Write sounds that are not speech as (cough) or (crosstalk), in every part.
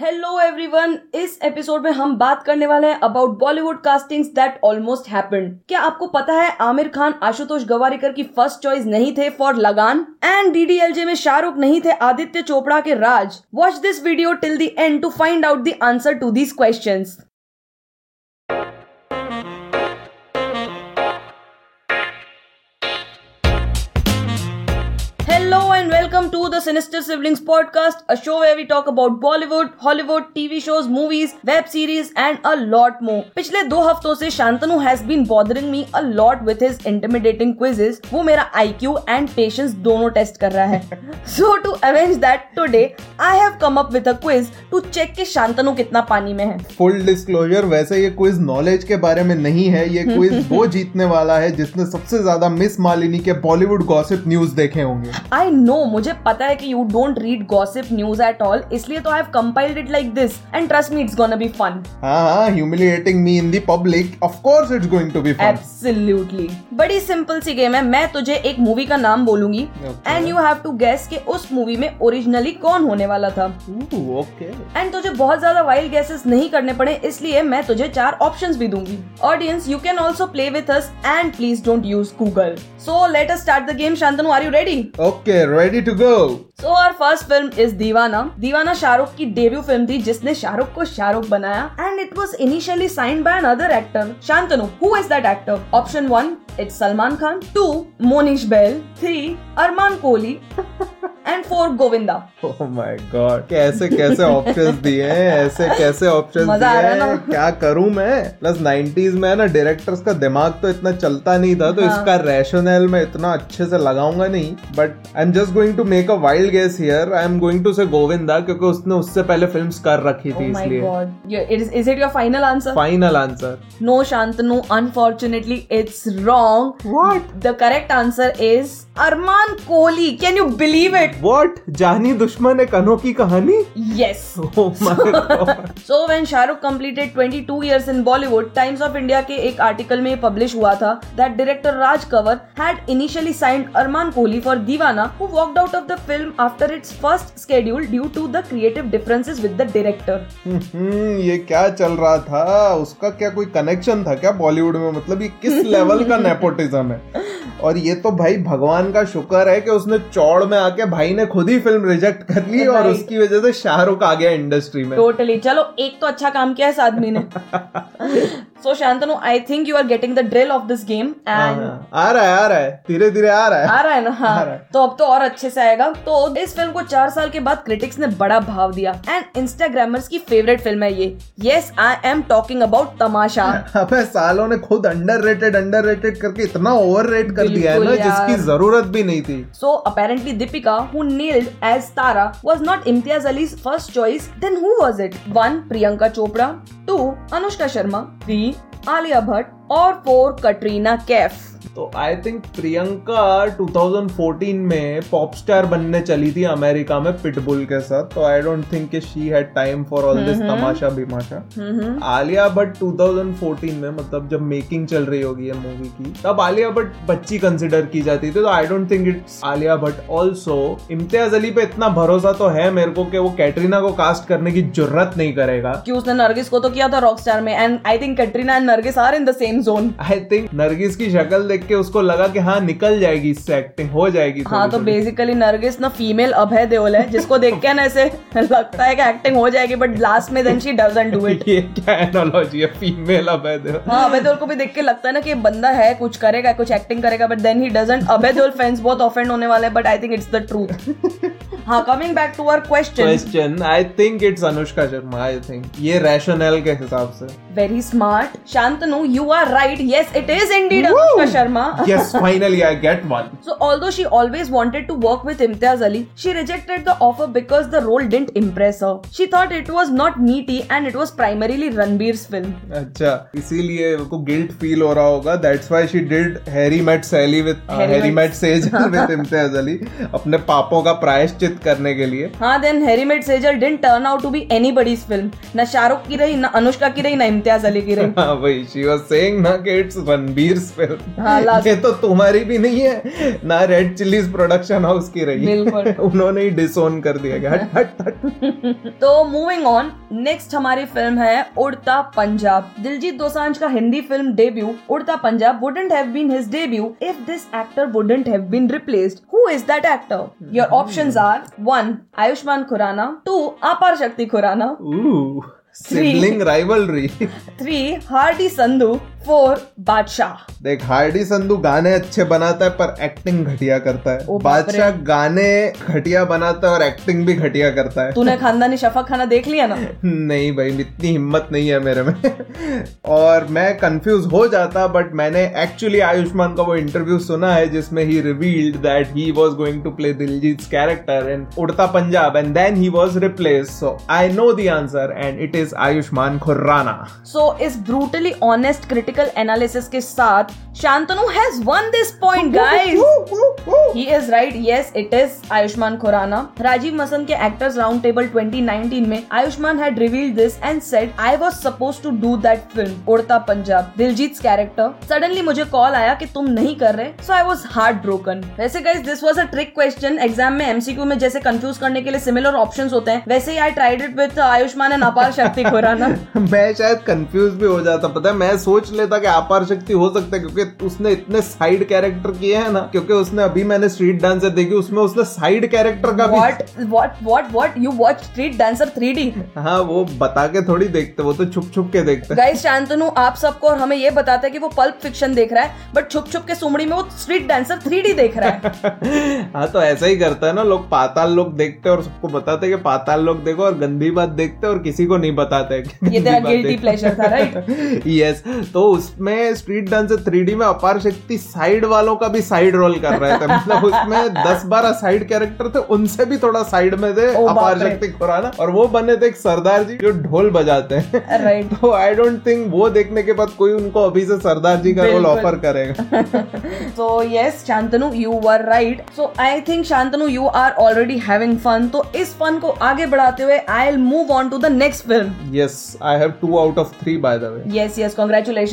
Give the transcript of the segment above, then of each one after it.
Hello everyone इस episode में हम बात करने वाले हैं about Bollywood castings that almost happened क्या आपको पता है आमिर खान, आशुतोष गवारीकर की फ़र्स्ट चॉइस नहीं थे फॉर लगान? एंड डीडीएलजे में शाहरुख नहीं थे आदित्य चोपड़ा के Raj? Watch this video till the end to find out the answer to these questions hello and welcome to the sinister siblings podcast a show where we talk about Bollywood Hollywood TV shows movies web series and a lot more पिछले दो हफ्तों से Shantanu has been bothering me a lot with his intermediating quizzes वो मेरा IQ and patience दोनों test कर रहा है। So to avenge that today I have come up with a quiz to check के शांतनु कितना पानी में है। फुल डिस्क्लोजर वैसे ये क्विज नॉलेज के बारे में नहीं है। ये क्विज (laughs) वो जीतने वाला है जिसने सबसे ज़्यादा मिस मालिनी के बॉलीवुड गॉसिप न्यूज़ देखे होंगे। आई नो मुझे पता है कि you don't read gossip news at all इसलिए तो I have compiled it like this and trust me it's gonna be fun हाँ हाँ humiliating me in the public of course it's going to be fun absolutely बड़ी simple सी game है. मैं तुझे एक मूवी का नाम बोलूँगी. And you have to guess कि उस मूवी में ओरिजिनली कौन होने वाला था. ओके एंड तुझे बहुत ज़्यादा वाइल्ड गेसेस नहीं करने पड़े इसलिए मैं तुझे चार ऑप्शंस भी दूँगी. Audience you can also play with us and please don't use Google so let us start the game Shantanu are you ready okay ready to go so our first film is Deewana Deewana Shahrukh की debut film थी, जिसने शाहरुख को शाहरुख बनाया and it was initially signed by another actor Shantanu who is that actor option one it's Salman Khan two Mohnish Behl three Armaan Kohli and four Govinda oh my god कैसे कैसे options दिए हैं ऐसे कैसे options दिए है क्या करूँ मैं प्लस 90s में ना डायरेक्टर्स का दिमाग तो इतना चलता नहीं था तो हाँ। इसका रैशनल मैं इतना अच्छे से लगाऊँगा नहीं but I am just going to make a wild guess here I am going to say Govinda क्योंकि उसने उससे पहले फिल्म्स कर रखी Oh थी my इसलिए god. Yeah, it is, is it your final final answer No, Shantanu. Unfortunately, it's wrong. What? The correct answer is Arman Kohli. Can you believe it? What Jaani Dushman Ek Anokhi Kahani? Yes so when Shahrukh completed twenty two year in Bollywood Times of India के एक article में publish हुआ था that director Raj Kanwar had initially signed Armaan Kohli for Deewana who walked out of the film after its first schedule due to the creative differences with the director ये क्या चल रहा था? उसका क्या कोई कनेक्शन था क्या बॉलीवुड में? मतलब ये किस लेवल का (laughs) नेपोटिज्म है? और ये तो भाई भगवान का शुक्र है कि उसने चौड़ में आके भाई ने खुद ही फ़िल्म रिजेक्ट कर ली और उसकी वजह से शाहरुख आ गया इंडस्ट्री में। टोटली चलो एक तो अच्छा काम किया इस आदमी ने. (laughs) So Shantanu I think you are getting the drill of this game and आ रहा है आ रहा है। धीरे धीरे आ रहा है। आ रहा है ना? हाँ। तो अब तो और अच्छे से आएगा। तो इस फ़िल्म को चार साल के बाद क्रिटिक्स ने बड़ा भाव दिया। एंड इंस्टाग्रामर्स की फेवरेट फ़िल्म है ये। Yes I am talking about Tamasha. (laughs) अब सालों ने खुद अंडर रेटेड अंडर रेटेड करके इतना ओवर रेट कर दिया है ना जिसकी ज़रूरत भी नहीं थी। So apparently Deepika who nailed as Tara was not Imtiaz Ali first choice then who was it one Priyanka Chopra two Anushka Sharma three Alia Bhatt और फोर कटरीना कैफ। तो आई थिंक प्रियंका 2014 में पॉप स्टार बनने चली थी America में pitbull के साथ तो आई डोंट थिंक कि she had time for all this Tamasha बिमाशा Alia Bhatt 2014 में मतलब जब मेकिंग चल रही होगी ये मूवी की तब आलिया भट्ट बच्ची कंसिडर की जाती थी तो I don't think it's Alia Bhatt. Also Imtiaz Ali पे इतना भरोसा तो है मेरे को कि वो कैटरीना को कास्ट करने की ज़रूरत नहीं करेगा। कि उसने नरगिस को तो किया था रॉकस्टार में and I think Katrina and Nargis are in the same zone I think Nargis की शक्ल देख के उसको लगा कि हाँ निकल जाएगी इससे एक्टिंग हो जाएगी हाँ तो। बेसिकली नरगिस ना फीमेल अभय देओल है जिसको देख के ना ऐसे (laughs) लगता है कि एक्टिंग हो जाएगी बट लास्ट में then she doesn't do it ये क्या एनोलॉजी है? फीमेल अभय देओल। हाँ अभय देओल को भी देख के लगता है ना कि बंदा है कुछ करेगा कुछ एक्टिंग करेगा but then he doesn't Abhay Deol fans बहुत ऑफेंड होने वाले but I think it's the truth हाँ coming back to our question question I think it's Anushka Sharma I think ये रैशनल के हिसाब से। Very smart Shantanu you are right yes it is indeed Anushka Sharma yes finally i get one So although she always wanted to work with Imtiaz Ali, she rejected the offer because the role didn't impress her. She thought it was not meaty and it was primarily Ranbir's film. अच्छा इसीलिए उनको guilt feel हो रहा होगा that's why she did Harry met Sally with Harry Harry met- met Sejal with Imtiaz Ali अपने पापों का प्रायश्चित करने के लिए हाँ then Harry Met Sejal didn't turn out to be anybody's film. न शाहरुख की रही न अनुष्का की रही न इम्तियाज़ इम्तियाज़ अली की रही हाँ वही शी वाज सेइंग ना कि इट्स रणबीर फ़िल्म हाँ, last- ये तो तुम्हारी भी नहीं है। ना रेड चिलीज प्रोडक्शन हाउस की रही। बिल्कुल। (laughs) उन्होंने ही डिसोन कर दिया। कि हट हट हट। (laughs) तो मूविंग ऑन नेक्स्ट हमारी फ़िल्म है उड़ता पंजाब। दिलजीत दोसांझ का Hindi film debut Udta Punjab wouldn't have been his debut if this actor wouldn't have been replaced. Who is that actor? Your options are one Ayushmann Khurrana two Aparshakti Khurana sibling rivalry. Three Hardy Sandhu four Badshah देख Hardy Sandhu गाने अच्छे बनाता है पर acting घटिया करता है। बादशाह गाने घटिया बनाता है और एक्टिंग भी घटिया करता है। तूने खानदानी शफा खाना देख लिया ना? (laughs) नहीं भाई इतनी हिम्मत नहीं है मेरे में। (laughs) और मैं कंफ्यूज हो जाता बट मैंने एक्चुअली आयुष्मान का वो इंटरव्यू सुना है जिसमें ही revealed that he was going to play Diljit character in Udta Punjab and then he was replace so I know the answer and it is Ayushmann Khurrana. So इस brutally honest critical analysis के साथ Shantanu has won this point guys he is right. Yes, it is Ayushmann Khurrana Rajeev Masand के actors round table 2019 में Ayushman had revealed this and said I was supposed to do that film Udta Punjab Diljit character suddenly मुझे call आया कि तुम नहीं कर रहे so I was heart broken वैसे guys this was a trick question exam में एमसीक्यू में जैसे कंफ्यूज करने के लिए सिमिलर ऑप्शंस होते हैं. वैसे ही I tried it with Ayushmann and Aparshakti Khurana मैं शायद कंफ्यूज भी हो जाता पता है? मैं सोच लेता कि अपार शक्ति हो सकता है क्योंकि उसने इतने साइड कैरेक्टर किए हैं ना क्योंकि उसने अभी मैंने स्ट्रीट डांसर देखी उसमें उसने साइड कैरेक्टर का भी what what what what you watch street dancer 3D हाँ वो बता के थोड़ी देखते वो तो छुप छुप के देखते। गाइस शांतनु आप सबको और हमें ये बताते हैं कि वो पल्प फिक्शन देख रहा है बट छुप छुप के सुमड़ी में वो स्ट्रीट डांसर 3D देख रहा है। (laughs) हाँ तो ऐसा ही करता है ना लोग पाताल लोग देखते और सबको बताते हैं कि पाताल लोग देखो और गंदी बात देखते और किसी को नहीं बताते ये तेरा गिल्टी प्लेजर था राइट यस (laughs) तो उसमें स्ट्रीट डांसर थ्री में अपार शक्ति साइड वालों का भी साइड रोल कर रहे थे। मतलब उसमें दस बारह साइड कैरेक्टर थे उनसे भी थोड़ा साइड में थे अपार शक्ति खुराना। और वो बने थे एक सरदार जी जो ढोल बजाते हैं। राइट तो आई डोंट थिंक वो देखने के बाद कोई उनको अभी से सरदार जी का रोल ऑफ़र करेगा। (laughs) So yes Shantanu you were right. So I think Shantanu you are already having fun. तो इस फन को आगे बढ़ाते हुए I'll move on to the next film. Yes i have two out of three by the way. Yes, yes,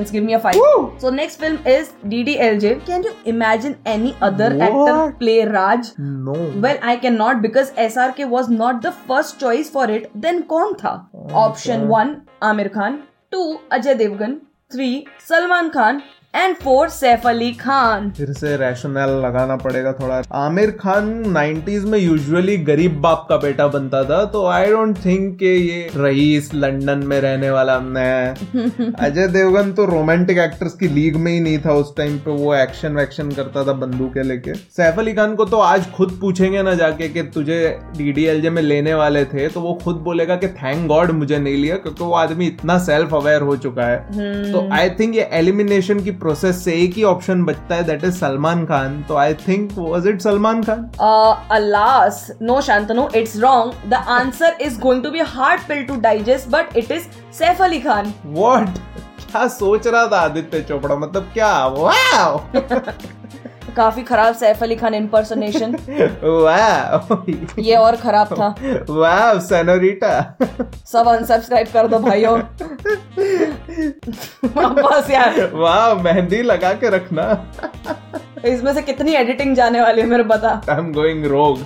congratulations. Give me a five. Woo! So next film is DDLJ. Can you imagine any other what? actor play Raj? No. Well, I cannot because SRK was not the first choice for it. Then kaun tha? Okay. Option one, Amir Khan. Two, Ajay Devgan. Three, Salman Khan. And four Saif Ali Khan फिर से rational लगाना पड़ेगा थोड़ा। Aamir Khan 90s में usually गरीब बाप का बेटा बनता था तो आई डोंट थिंक कि ये रईस लंदन में रहने वाला हमने (laughs) अजय देवगन तो रोमांटिक एक्टर्स की लीग में ही नहीं था उस टाइम पे वो एक्शन वैक्शन करता था बंदूकें लेके। सैफ अली खान को तो आज खुद पूछेंगे ना जाके कि तुझे डीडीएलजे में लेने वाले थे तो वो खुद बोलेगा कि थैंक गॉड मुझे नहीं लिया क्योंकि वो आदमी इतना सेल्फ अवेयर हो चुका है। तो आई थिंक ये एलिमिनेशन की प्रोसेस से एक ही ऑप्शन बचता है दैट इज़ सलमान खान तो I think was it Salman Khan no Shantanu, it's wrong. The answer is going to be a hard pill to digest, but it is Saif Ali Khan. What क्या सोच रहा था आदित्य चोपड़ा? मतलब क्या? Wow काफ़ी खराब Saif Ali Khan impersonation wow ये और खराब था। वाओ सेनोरिटा सब अनसब्सक्राइब कर दो भाइयों। (laughs) वाह मेहंदी लगा के रखना। इसमें से कितनी एडिटिंग जाने वाली है मेरे बता। I am going wrong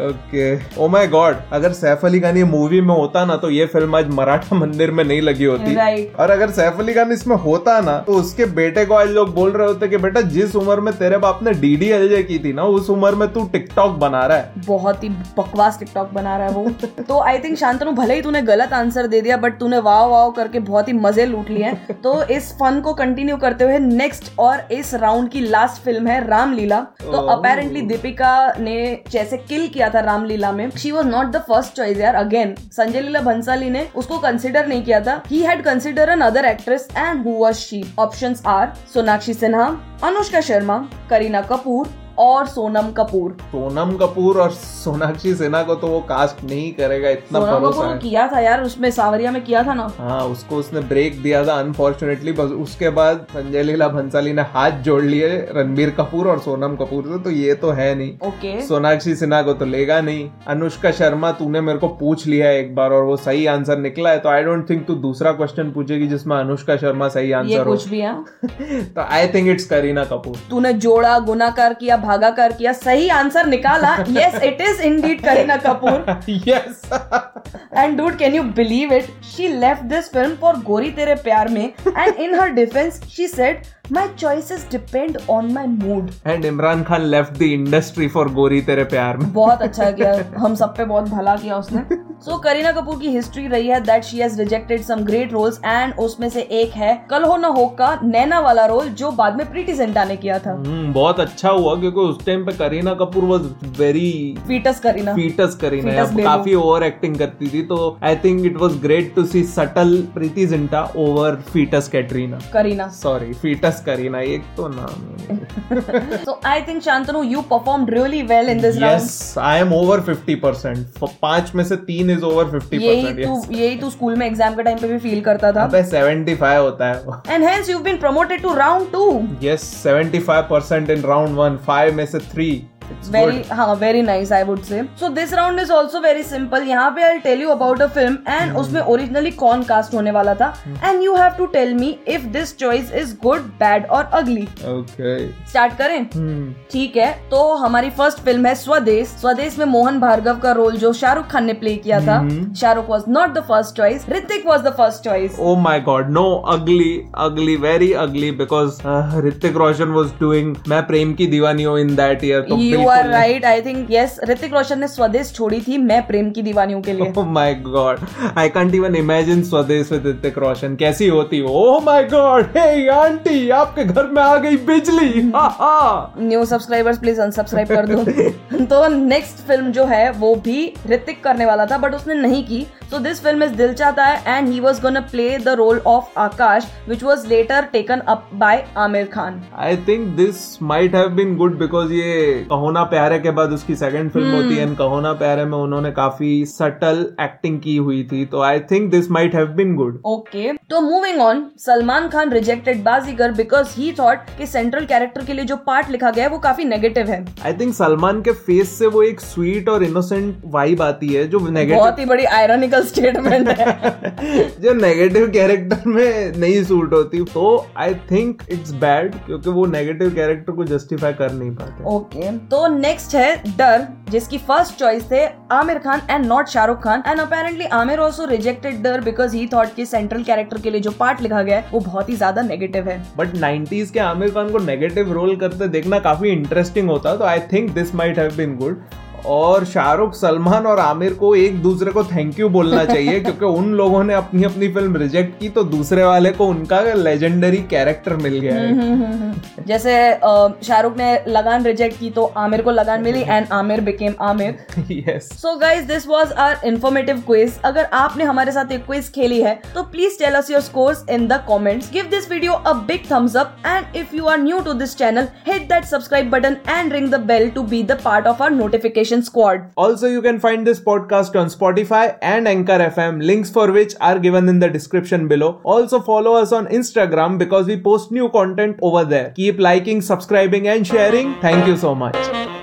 okay oh my god अगर सैफ अली खान ये मूवी में होता ना तो ये फ़िल्म आज मराठा मंदिर में नहीं लगी होती। Right. और अगर सैफ अली खान इसमें होता ना तो उसके बेटे को आज लोग बोल रहे होते कि बेटा जिस उम्र में तेरे बाप ने डीडीएलजे की थी ना उस उम्र में तू टिकटॉक बना रहा है। बहुत ही बकवास टिकटॉक बना रहा है वो। (laughs) तो आई थिंक शांतनु भले ही तूने गलत आंसर दे दिया बट तूने वाव वाव करके बहुत ही मज़े लूट लिए तो इस फन को कंटिन्यू करते हुए नेक्स्ट और इस राउंड की लास्ट फ़िल्म है रामलीला। तो. अपेरेंटली दीपिका ने जैसे किल किया था रामलीला में she was not the first choice यार अगेन संजय लीला भंसाली ने उसको कंसिडर नहीं किया था। He had consider another actress and who was she option are Sonakshi Sinha Anushka Sharma Kareena Kapoor और सोनम कपूर। सोनम कपूर और सोनाक्षी सिन्हा को तो वो कास्ट नहीं करेगा इतना सोनम भरोसा कपूर है। किया था यार उसमें सावरिया में किया था ना। हाँ उसको उसने ब्रेक दिया था अनफॉर्चुनेटली बस उसके बाद संजय लीला भंसाली ने हाथ जोड़ लिए रणबीर कपूर और सोनम कपूर से तो ये तो है नहीं। ओके। सोनाक्षी सिन्हा को तो लेगा नहीं। अनुष्का शर्मा तूने मेरे को पूछ लिया है एक बार और वो सही आंसर निकला है तो आई डोंट थिंक तू दूसरा क्वेश्चन पूछेगी जिसमें अनुष्का शर्मा सही आंसर हो। कुछ भी है। (laughs) तो I think it's Kareena Kapoor. तूने जोड़ा गुनाकार किया भागाकार किया सही आंसर निकाला। Yes it is indeed Kareena Kapoor yes and dude can you believe it she left this film for Gori Tere Pyaar Mein and in her defence she said my choices depend on my mood and Imran Khan left the industry for Gori Tere Pyaar में बहुत अच्छा किया। हम सब पे बहुत भला किया उसने। सो so, करीना कपूर की हिस्ट्री रही है that she has rejected some great roles and उसमें से एक है कल हो ना हो का नैना वाला रोल जो बाद में प्रीति जिंटा ने किया था। हम्म, बहुत अच्छा हुआ क्योंकि उस टाइम पे करीना कपूर वाज वेरी फीटस करीना फीटस करीना काफ़ी ओवर एक्टिंग करती थी तो I think it was great to see subtle Preity Zinta over foetus Katrina Kareena sorry फीटस करीना एक तो नाम so I think Shantanu, you performed really well in this round. Yes I am over 50 percent पाँच में से तीन इज़ ओवर 50%. यही तू यही तू स्कूल में एग्ज़ाम के टाइम पे भी फील करता था? अबे 75 होता है and hence you been promoted to round two yes 75% in round one five में से थ्री इट्स वेरी गुड हाँ very nice I would say so this round is also very simple यहाँ पे I tell you about a film and उसमें originally कौन cast होने वाला था. And you have to tell me if this choice is good bad और अगली okay start करें. हम्म ठीक है? तो हमारी फ़र्स्ट फ़िल्म है स्वदेश. स्वदेश में मोहन भार्गव का रोल जो शाहरुख खान ने प्ले किया था. Shahrukh was not the first choice Hrithik was the first choice Oh my god, no, ugly, ugly, very ugly because uh, Hrithik Roshan was doing मैं प्रेम की दीवानी हूँ in that year तो you are right I think yes Hrithik Roshan ने स्वदेश छोड़ी थी मैं प्रेम की दीवानियों के लिए। Oh my god, I can't even imagine स्वदेश with Hrithik Roshan कैसी होती Oh my god, hey aunty आपके घर में आ गई बिजली। हा हा। न्यू सब्सक्राइबर्स प्लीज़ अनसब्सक्राइब कर दो। (laughs) तो नेक्स्ट फ़िल्म जो है वो भी ऋतिक करने वाला था बट उसने नहीं की। So this film is Dil Chahta Hai and he was gonna play the role of Akash which was later taken up by Aamir Khan I think this might have been good because ये कहो ना प्यारे के बाद उसकी second film होती है and कहो ना प्यारे में उन्होंने काफ़ी सटल एक्टिंग की हुई थी तो I think this might have been good okay तो moving on Salman Khan rejected Baazigar because he thought कि सेंट्रल कैरेक्टर के लिए जो पार्ट लिखा गया है वो काफ़ी नेगेटिव है। आई थिंक सलमान के फेस से वो एक स्वीट और इनोसेंट वाइब आती है जो नेगेटिव बहुत ही बड़ी आयरनिकल स्टेटमेंट है। (laughs) जो नेगेटिव कैरेक्टर में नहीं सूट होती तो आई थिंक इट्स बैड क्योंकि वो नेगेटिव कैरेक्टर को जस्टिफाई कर नहीं पाते। ओके तो नेक्स्ट है डर, जिसकी फ़र्स्ट चॉइस थे Aamir Khan and not Shahrukh Khan. And apparently Aamir also rejected Darr because he thought कि सेंट्रल कैरेक्टर के लिए जो पार्ट लिखा गया है, वो बहुत ही ज़्यादा नेगेटिव है. बट 90s के आमिर खान को नेगेटिव रोल करते देखना काफ़ी इंटरेस्टिंग होता तो I think this might have been good और शाहरुख सलमान और आमिर को एक दूसरे को थैंक यू बोलना चाहिए (laughs) क्योंकि उन लोगों ने अपनी अपनी फ़िल्म रिजेक्ट की तो दूसरे वाले को उनका लेजेंडरी कैरेक्टर मिल गया है। जैसे शाहरुख ने लगान रिजेक्ट की तो आमिर को लगान मिली (laughs) and Aamir became Aamir. Yes so guys this was our informative quiz अगर आपने हमारे साथ एक क्विज खेली है तो please tell us your scores in the comments give this video a big thumbs up and if you are new to this channel hit that subscribe button and ring the bell to be the part of our notification squad Also, you can find this podcast on Spotify and Anchor FM, links for which are given in the description below. Also, follow us on Instagram because we post new content over there. Keep liking, subscribing, and sharing. Thank you so much.